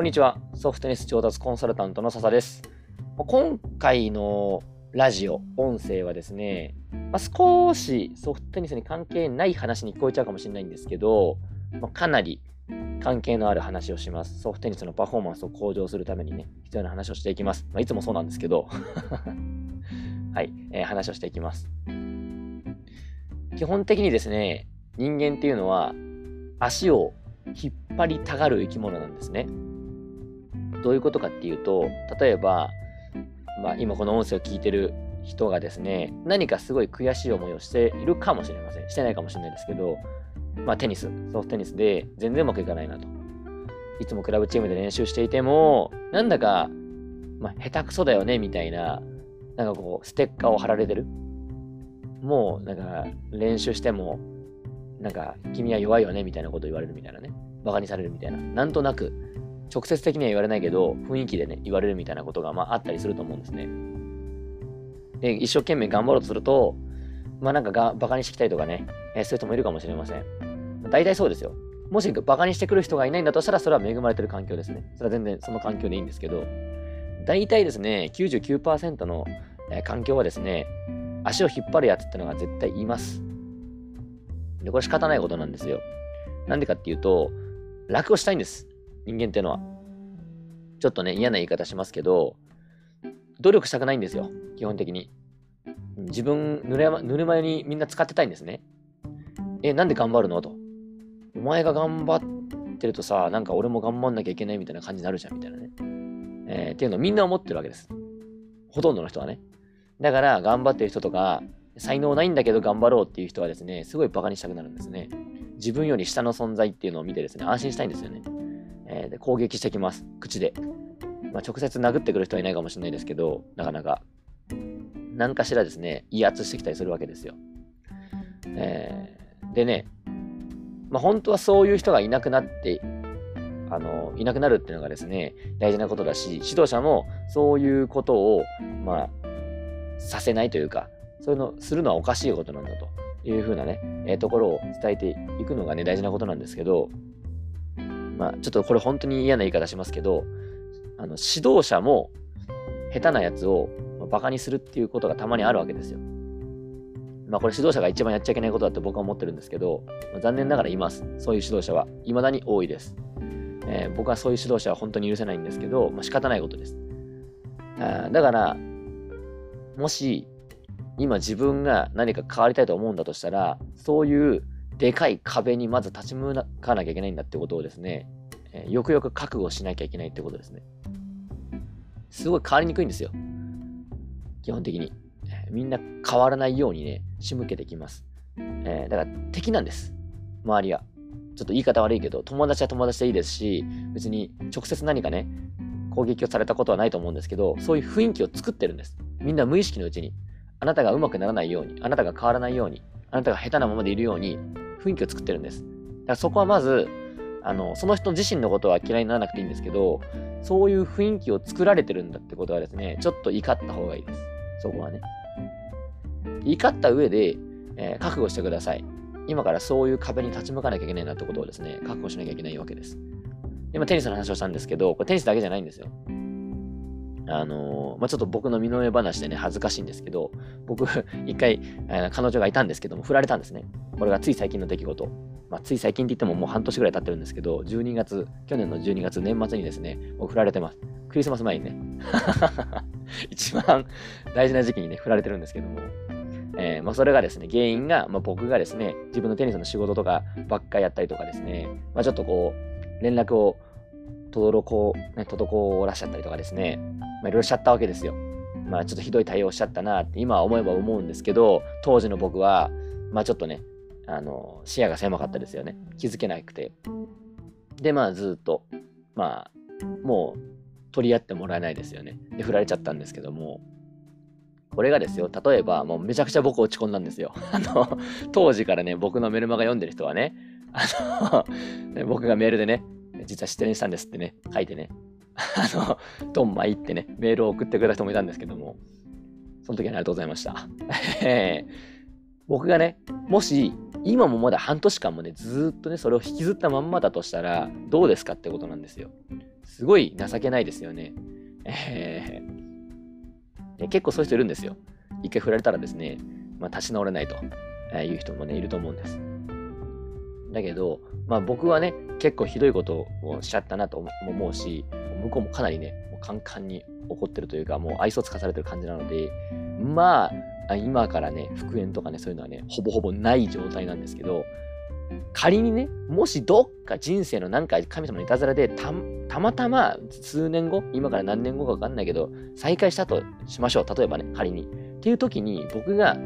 こんにちは。ソフトテニス調達コンサルタントの笹です。今回のラジオ、音声はですね、まあ、少しソフトテニスに関係ない話に聞こえちゃうかもしれないんですけど、まあ、かなり関係のある話をします。ソフトテニスのパフォーマンスを向上するためにね、必要な話をしていきます。まあ、いつもそうなんですけど、はい、えー、話をしていきます。基本的にですね、人間っていうのは足を引っ張りたがる生き物なんですね。どういうことかっていうと、例えば、まあ、今この音声を聞いてる人がですね、何かすごい悔しい思いをしているかもしれません。してないかもしれないですけど、まあ、テニス、ソフトテニスで全然うまくいかないなと。いつもクラブチームで練習していても、なんだか、まあ、下手くそだよね、みたいな、なんかこう、ステッカーを貼られてる。もう、なんか、練習しても、なんか、君は弱いよね、みたいなこと言われるみたいなね。バカにされるみたいな。なんとなく、直接的には言われないけど、雰囲気でね、言われるみたいなことが、まあ、あったりすると思うんですね。で、一生懸命頑張ろうとすると、まあなんかがバカにしてきたりとかね、え、そういう人もいるかもしれません。大体そうですよ。もしバカにしてくる人がいないんだとしたら、それは恵まれてる環境ですね。それは全然その環境でいいんですけど、大体ですね、99%の、え、環境はですね、足を引っ張るやつってのが絶対います。で、これ仕方ないことなんですよ。なんでかっていうと、楽をしたいんです。人間っていうのは。ちょっとね、嫌な言い方しますけど、努力したくないんですよ、基本的に。自分、ぬるまぬるま湯にみんな使ってたいんですね。え、なんで頑張るの？と。お前が頑張ってるとさ、なんか俺も頑張んなきゃいけないみたいな感じになるじゃん、みたいなね。えー、っていうのをみんな思ってるわけです。ほとんどの人はね。だから、頑張ってる人とか、才能ないんだけど頑張ろうっていう人はですね、すごいバカにしたくなるんですね。自分より下の存在っていうのを見てですね、安心したいんですよね。えー、で攻撃してきます。口で。まあ、直接殴ってくる人はいないかもしれないですけど、なかなか。何かしらですね、威圧してきたりするわけですよ。えー、でね、まあ、本当はそういう人がいなくなって、あの、いなくなるっていうのがですね、大事なことだし、指導者もそういうことを、まあ、させないというか、そういうのするのはおかしいことなんだというふうなね、えー、ところを伝えていくのがね、大事なことなんですけど、まあ、ちょっとこれ本当に嫌な言い方しますけど、あの指導者も下手なやつをバカにするっていうことがたまにあるわけですよ。まあこれ指導者が一番やっちゃいけないことだって僕は思ってるんですけど、まあ、残念ながらいます。そういう指導者は。未だに多いです。えー、僕はそういう指導者は本当に許せないんですけど、まあ、仕方ないことです。あだから、もし今自分が何か変わりたいと思うんだとしたら、そういうでかい壁にまず立ち向かなきゃいけないんだってことをですね、えー、よくよく覚悟しなきゃいけないってことですね。すごい変わりにくいんですよ。基本的に。え、みんな変わらないようにね、仕向けてきます。えー、だから敵なんです。周りは。ちょっと言い方悪いけど、友達は友達でいいですし、別に直接何かね、攻撃をされたことはないと思うんですけど、そういう雰囲気を作ってるんです。みんな無意識のうちに。あなたがうまくならないように、あなたが変わらないように、あなたが下手なままでいるように、雰囲気を作ってるんです。だからそこはまず、あの、その人自身のことは嫌いにならなくていいんですけど、そういう雰囲気を作られてるんだってことはですね、ちょっと怒った方がいいです。そこはね。怒った上で、えー、覚悟してください。今からそういう壁に立ち向かなきゃいけないなってことをですね、覚悟しなきゃいけないわけです。今テニスの話をしたんですけど、これテニスだけじゃないんですよ。あのー、まあ、ちょっと僕の身の上話でね、恥ずかしいんですけど、僕、一回、えー、彼女がいたんですけども、振られたんですね。これがつい最近の出来事。まあ、つい最近って言ってももう半年ぐらい経ってるんですけど、12月、去年の12月、年末にですね、もう振られてます。クリスマス前にね。一番大事な時期にね、振られてるんですけども。えー、まあ、それがですね、原因が、まあ、僕がですね、自分のテニスの仕事とかばっかやったりとかですね、まあ、ちょっとこう、連絡を滞、ね、滞らしちゃったりとかですね、まあ、いろいろしちゃったわけですよ。まあちょっとひどい対応しちゃったなって今は思えば思うんですけど、当時の僕は、まあちょっとね、あの、視野が狭かったですよね。気づけなくて。で、まあずっと、まあ、もう取り合ってもらえないですよね。で、振られちゃったんですけども、これがですよ、例えば、もうめちゃくちゃ僕落ち込んだんですよ。あの、当時からね、僕のメルマガ読んでる人はね、あの、僕がメールでね、実は失恋したんですってね、書いてね、あの、ドンマイってね、メールを送ってくれた人もいたんですけども、その時はありがとうございました。僕がね、もし、今もまだ半年間もね、ずっとね、それを引きずったまんまだとしたら、どうですかってことなんですよ。すごい情けないですよね。えー、結構そういう人いるんですよ。一回振られたらですね、まあ、立ち直れないという人もね、いると思うんです。だけど、まあ僕はね、結構ひどいことをしちゃったなと思うし、向こうもかなりね、もうカンカンに怒ってるというか、もう愛想つかされてる感じなので、まあ、今からね、復縁とかね、そういうのはね、ほぼほぼない状態なんですけど、仮にね、もしどっか人生の何か神様のいたずらでたまたま数年後、今から何年後か分かんないけど、再会したとしましょう。例えばね、仮に。っていう時に僕が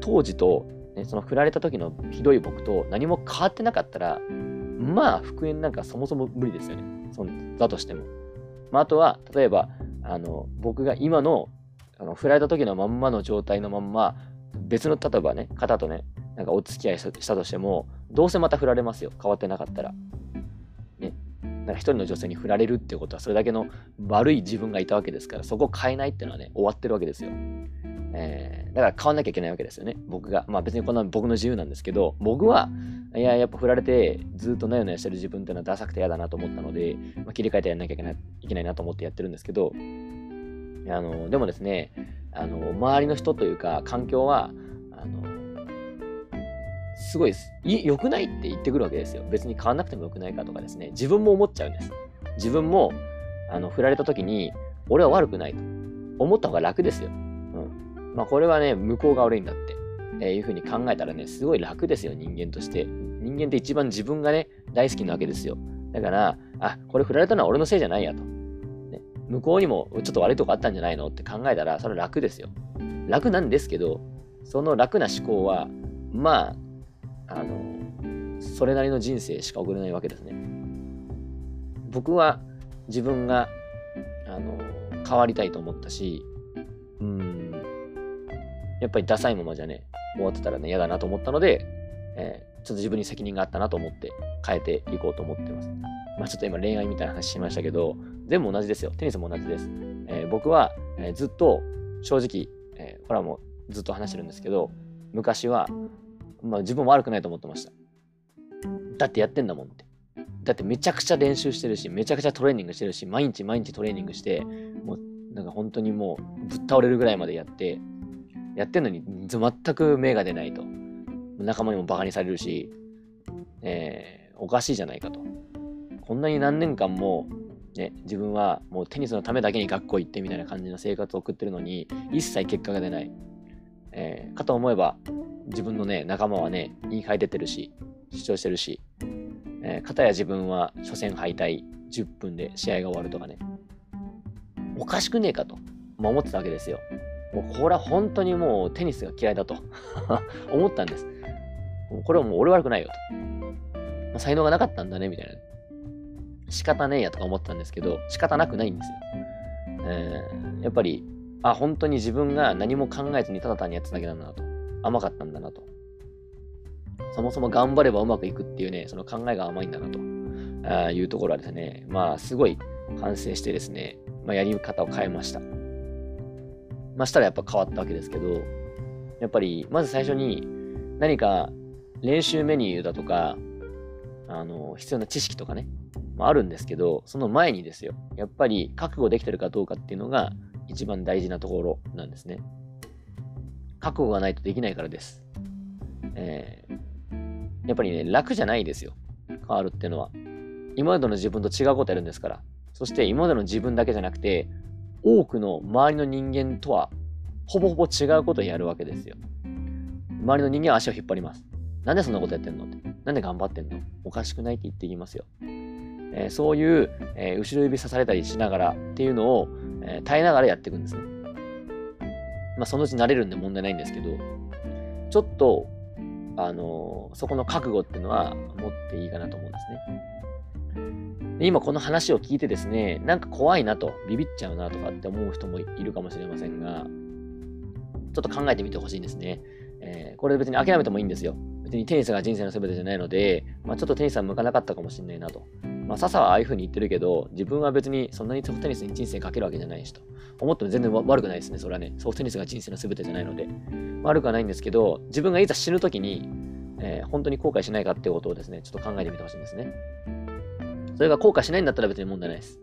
当時と、ね、その振られた時のひどい僕と何も変わってなかったら、まあ復縁なんかそもそも無理ですよね。そだとしても。まあ、あとは、例えば、あの僕が今のあの振られた時のまんまの状態のまんま、別の例えばね、方とね、なんかお付き合いしたとしても、どうせまた振られますよ。変わってなかったら。ね。なんか一人の女性に振られるってことは、それだけの悪い自分がいたわけですから、そこを変えないっていうのはね、終わってるわけですよ。えー、だから変わんなきゃいけないわけですよね。僕が。まあ別にこんな僕の自由なんですけど、僕は、いや、やっぱ振られてずっとなよなよしてる自分っていうのはダサくて嫌だなと思ったので、まあ、切り替えてやんなきゃいけないいけないなと思ってやってるんですけど、あのでもですね、あの周りの人というか環境は、あのすごい良くないって言ってくるわけですよ。別に変わんなくても良くないかとかですね、自分も思っちゃうんです。自分も、あの、振られた時に、俺は悪くないと思った方が楽ですよ。まあ、これはね、向こうが悪いんだって、えー、いうふうに考えたらね、すごい楽ですよ、人間として。人間って一番自分がね、大好きなわけですよ。だから、あ、これ振られたのは俺のせいじゃないやと。ね、向こうにもちょっと悪いとこあったんじゃないのって考えたら、それは楽ですよ。楽なんですけど、その楽な思考は、まあ、あの、それなりの人生しか送れないわけですね。僕は自分が、あの、変わりたいと思ったし、やっぱりダサいままじゃね、終わってたらね、嫌だなと思ったので、えー、ちょっと自分に責任があったなと思って変えていこうと思ってます。まあちょっと今恋愛みたいな話しましたけど、全部同じですよ。テニスも同じです。えー、僕は、えー、ずっと正直、えー、これはもうずっと話してるんですけど、昔はまあ自分も悪くないと思ってました。だってやってんだもんって。だってめちゃくちゃ練習してるし、めちゃくちゃトレーニングしてるし、毎日毎日トレーニングして、もうなんか本当にもうぶっ倒れるぐらいまでやって、やってんのに全く芽が出ないと。仲間にもバカにされるし、えー、おかしいじゃないかと。こんなに何年間も、ね、自分はもうテニスのためだけに学校行ってみたいな感じの生活を送ってるのに、一切結果が出ない。えー、かと思えば、自分のね、仲間はね、インハイ出てるし、主張してるし、えー、片や自分は初戦敗退、10分で試合が終わるとかね、おかしくねえかと、まあ、思ってたわけですよ。もうこれは本当にもうテニスが嫌いだと 思ったんです。これはもう俺悪くないよと。ま、才能がなかったんだね、みたいな。仕方ねえやとか思ったんですけど、仕方なくないんですよ。えー、やっぱり、あ、本当に自分が何も考えずにただ単にやってただけなんだなと。甘かったんだなと。そもそも頑張ればうまくいくっていうね、その考えが甘いんだなとあいうところはですね、まあ、すごい反省してですね、まあ、やり方を変えました。まあ、したらやっぱ変わったわけですけど、やっぱり、まず最初に何か練習メニューだとか、あの、必要な知識とかね、まあ、あるんですけど、その前にですよ、やっぱり覚悟できてるかどうかっていうのが一番大事なところなんですね。覚悟がないとできないからです。えー、やっぱりね、楽じゃないですよ。変わるっていうのは。今までの自分と違うことやるんですから。そして今までの自分だけじゃなくて、多くの周りの人間とは、ほぼほぼ違うことをやるわけですよ。周りの人間は足を引っ張ります。なんでそんなことやってんのって。なんで頑張ってんの？おかしくないって言っていきますよ。えー、そういう、えー、後ろ指さされたりしながらっていうのを、えー、耐えながらやっていくんですね。まあ、そのうち慣れるんで問題ないんですけど、ちょっと、あの、そこの覚悟っていうのは持っていいかなと思うんですね。今この話を聞いてですね、なんか怖いなと、ビビっちゃうなとかって思う人もいるかもしれませんが、ちょっと考えてみてほしいんですね。えー、これ別に諦めてもいいんですよ。別にテニスが人生の全てじゃないので、まあ、ちょっとテニスは向かなかったかもしれないなと。まあ、笹はああいう風に言ってるけど、自分は別にそんなにソフトテニスに人生かけるわけじゃないしと。思っても全然悪くないですね。それはね、ソフトテニスが人生の全てじゃないので。悪くはないんですけど、自分がいざ死ぬ時に、えー、本当に後悔しないかっていうことをですね、ちょっと考えてみてほしいんですね。それが後悔しないんだったら別に問題ないです。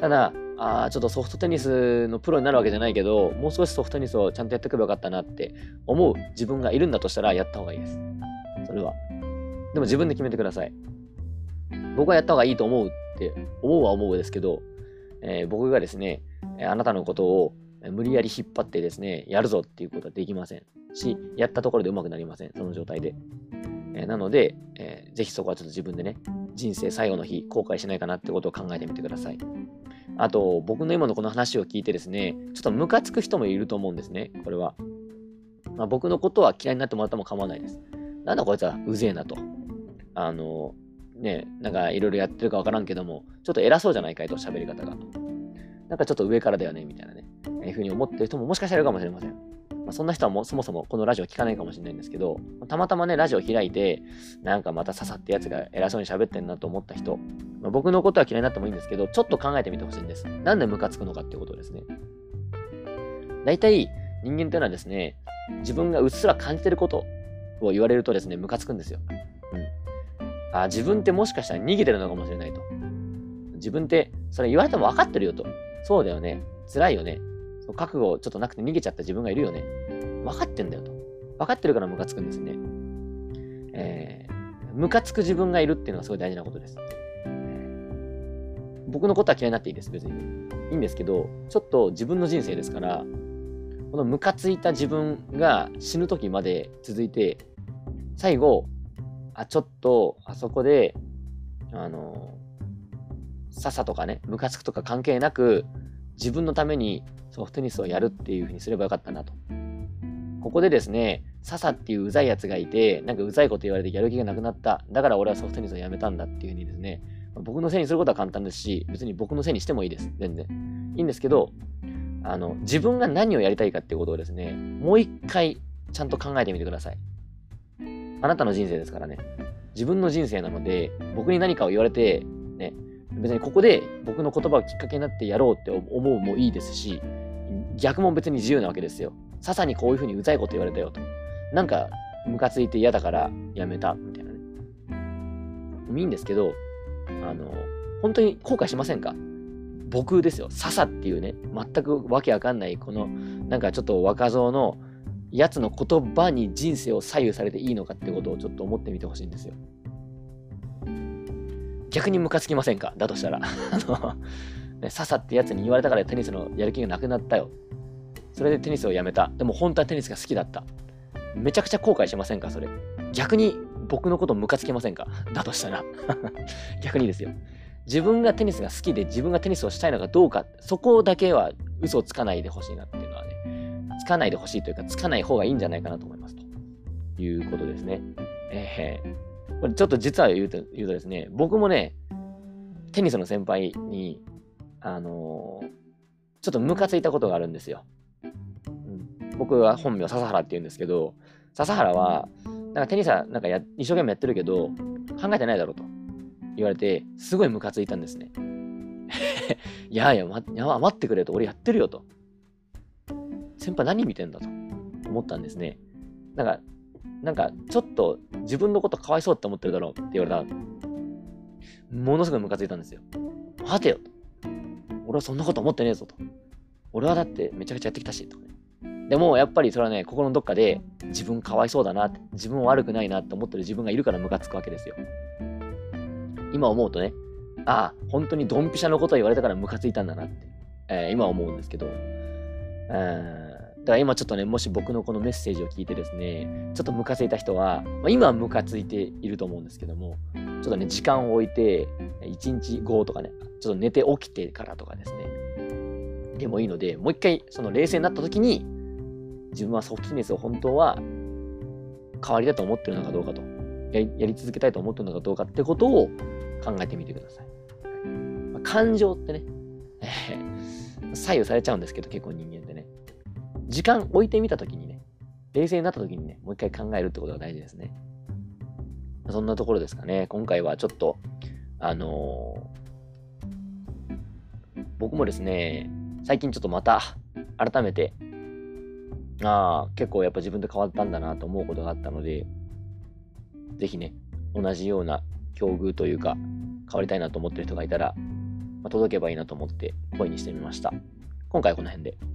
ただ、あちょっとソフトテニスのプロになるわけじゃないけど、もう少しソフトテニスをちゃんとやっておけばよかったなって思う自分がいるんだとしたらやった方がいいです。それは。でも自分で決めてください。僕はやった方がいいと思うって思うは思うですけど、えー、僕がですね、あなたのことを無理やり引っ張ってですね、やるぞっていうことはできませんし、やったところでうまくなりません。その状態で。えー、なので、えー、ぜひそこはちょっと自分でね、人生最後の日、後悔しないかなってことを考えてみてください。あと、僕の今のこの話を聞いてですね、ちょっとムカつく人もいると思うんですね、これは。まあ、僕のことは嫌いになってもらっても構わないです。なんだこいつはうぜえなと。あの、ね、なんかいろいろやってるかわからんけども、ちょっと偉そうじゃないかいと、喋り方が。なんかちょっと上からだよね、みたいなね、えー、ふうに思ってる人ももしかしたらいるかもしれません。まあ、そんな人はもそもそもこのラジオ聞かないかもしれないんですけど、たまたまね、ラジオ開いて、なんかまた刺さってやつが偉そうに喋ってんなと思った人、まあ、僕のことは嫌いになってもいいんですけど、ちょっと考えてみてほしいんです。なんでムカつくのかっていうことですね。大体、人間っていうのはですね、自分がうっすら感じてることを言われるとですね、ムカつくんですよ。うん。あ、自分ってもしかしたら逃げてるのかもしれないと。自分ってそれ言われても分かってるよと。そうだよね。辛いよね。覚悟ちょっとなくて逃げちゃった自分がいるよね。分かってんだよと。分かってるからムカつくんですね。えー、ムカつく自分がいるっていうのがすごい大事なことです。僕のことは嫌いになっていいです、別に。いいんですけど、ちょっと自分の人生ですから、このムカついた自分が死ぬ時まで続いて、最後、あ、ちょっと、あそこで、あの、さとかね、ムカつくとか関係なく、自分のためにソフトテニスをやるっていうふうにすればよかったなと。ここでですね、笹っていううざいやつがいて、なんかうざいこと言われてやる気がなくなった。だから俺はソフトテニスをやめたんだっていうふうにですね、僕のせいにすることは簡単ですし、別に僕のせいにしてもいいです。全然。いいんですけど、あの、自分が何をやりたいかっていうことをですね、もう一回ちゃんと考えてみてください。あなたの人生ですからね。自分の人生なので、僕に何かを言われて、別にここで僕の言葉がきっかけになってやろうって思うもいいですし、逆も別に自由なわけですよ。笹にこういうふうにうざいこと言われたよと。なんか、ムカついて嫌だからやめた、みたいなね。いいんですけど、あの、本当に後悔しませんか？僕ですよ。笹っていうね、全くわけわかんない、この、なんかちょっと若造のやつの言葉に人生を左右されていいのかってことをちょっと思ってみてほしいんですよ。逆にムカつきませんか？だとしたら。あの、ね、笹ってやつに言われたからテニスのやる気がなくなったよ。それでテニスをやめた。でも本当はテニスが好きだった。めちゃくちゃ後悔しませんか？それ。逆に僕のことムカつきませんか？だとしたら。逆にですよ。自分がテニスが好きで自分がテニスをしたいのかどうか、そこだけは嘘をつかないでほしいなっていうのはね、つかないでほしいというか、つかない方がいいんじゃないかなと思いますということですね。えーこれちょっと実は言うと言うとですね、僕もね、テニスの先輩に、あのー、ちょっとムカついたことがあるんですよ。うん、僕は本名笹原って言うんですけど、笹原は、なんかテニスはなんかや一生懸命やってるけど、考えてないだろうと言われて、すごいムカついたんですね。いやいや、ま、や待ってくれと、俺やってるよと。先輩何見てんだと思ったんですね。なんか、なんか、ちょっと自分のことかわいそうって思ってるだろうって言われたものすごいムカついたんですよ。待てよと。俺はそんなこと思ってねえぞと。俺はだってめちゃくちゃやってきたしとかね。でもやっぱりそれはね、心のどっかで自分かわいそうだなって、自分悪くないなって思ってる自分がいるからムカつくわけですよ。今思うとね、ああ、本当にドンピシャのこと言われたからムカついたんだなって、えー、今思うんですけど、うんだから今ちょっとね、もし僕のこのメッセージを聞いてですね、ちょっとムカついた人は、まあ、今はムカついていると思うんですけども、ちょっとね、時間を置いて、1日後とかね、ちょっと寝て起きてからとかですね、でもいいので、もう一回、その冷静になった時に、自分はソフトテニスを本当は代わりだと思ってるのかどうかと、やりやり続けたいと思ってるのかどうかってことを考えてみてください。まあ、感情ってね、左右されちゃうんですけど、結構人間。時間置いてみたときにね、冷静になったときにね、もう一回考えるってことが大事ですね。そんなところですかね。今回はちょっと、あのー、僕もですね、最近ちょっとまた改めて、ああ、結構やっぱ自分で変わったんだなと思うことがあったので、ぜひね、同じような境遇というか、変わりたいなと思ってる人がいたら、まあ、届けばいいなと思って声にしてみました。今回はこの辺で。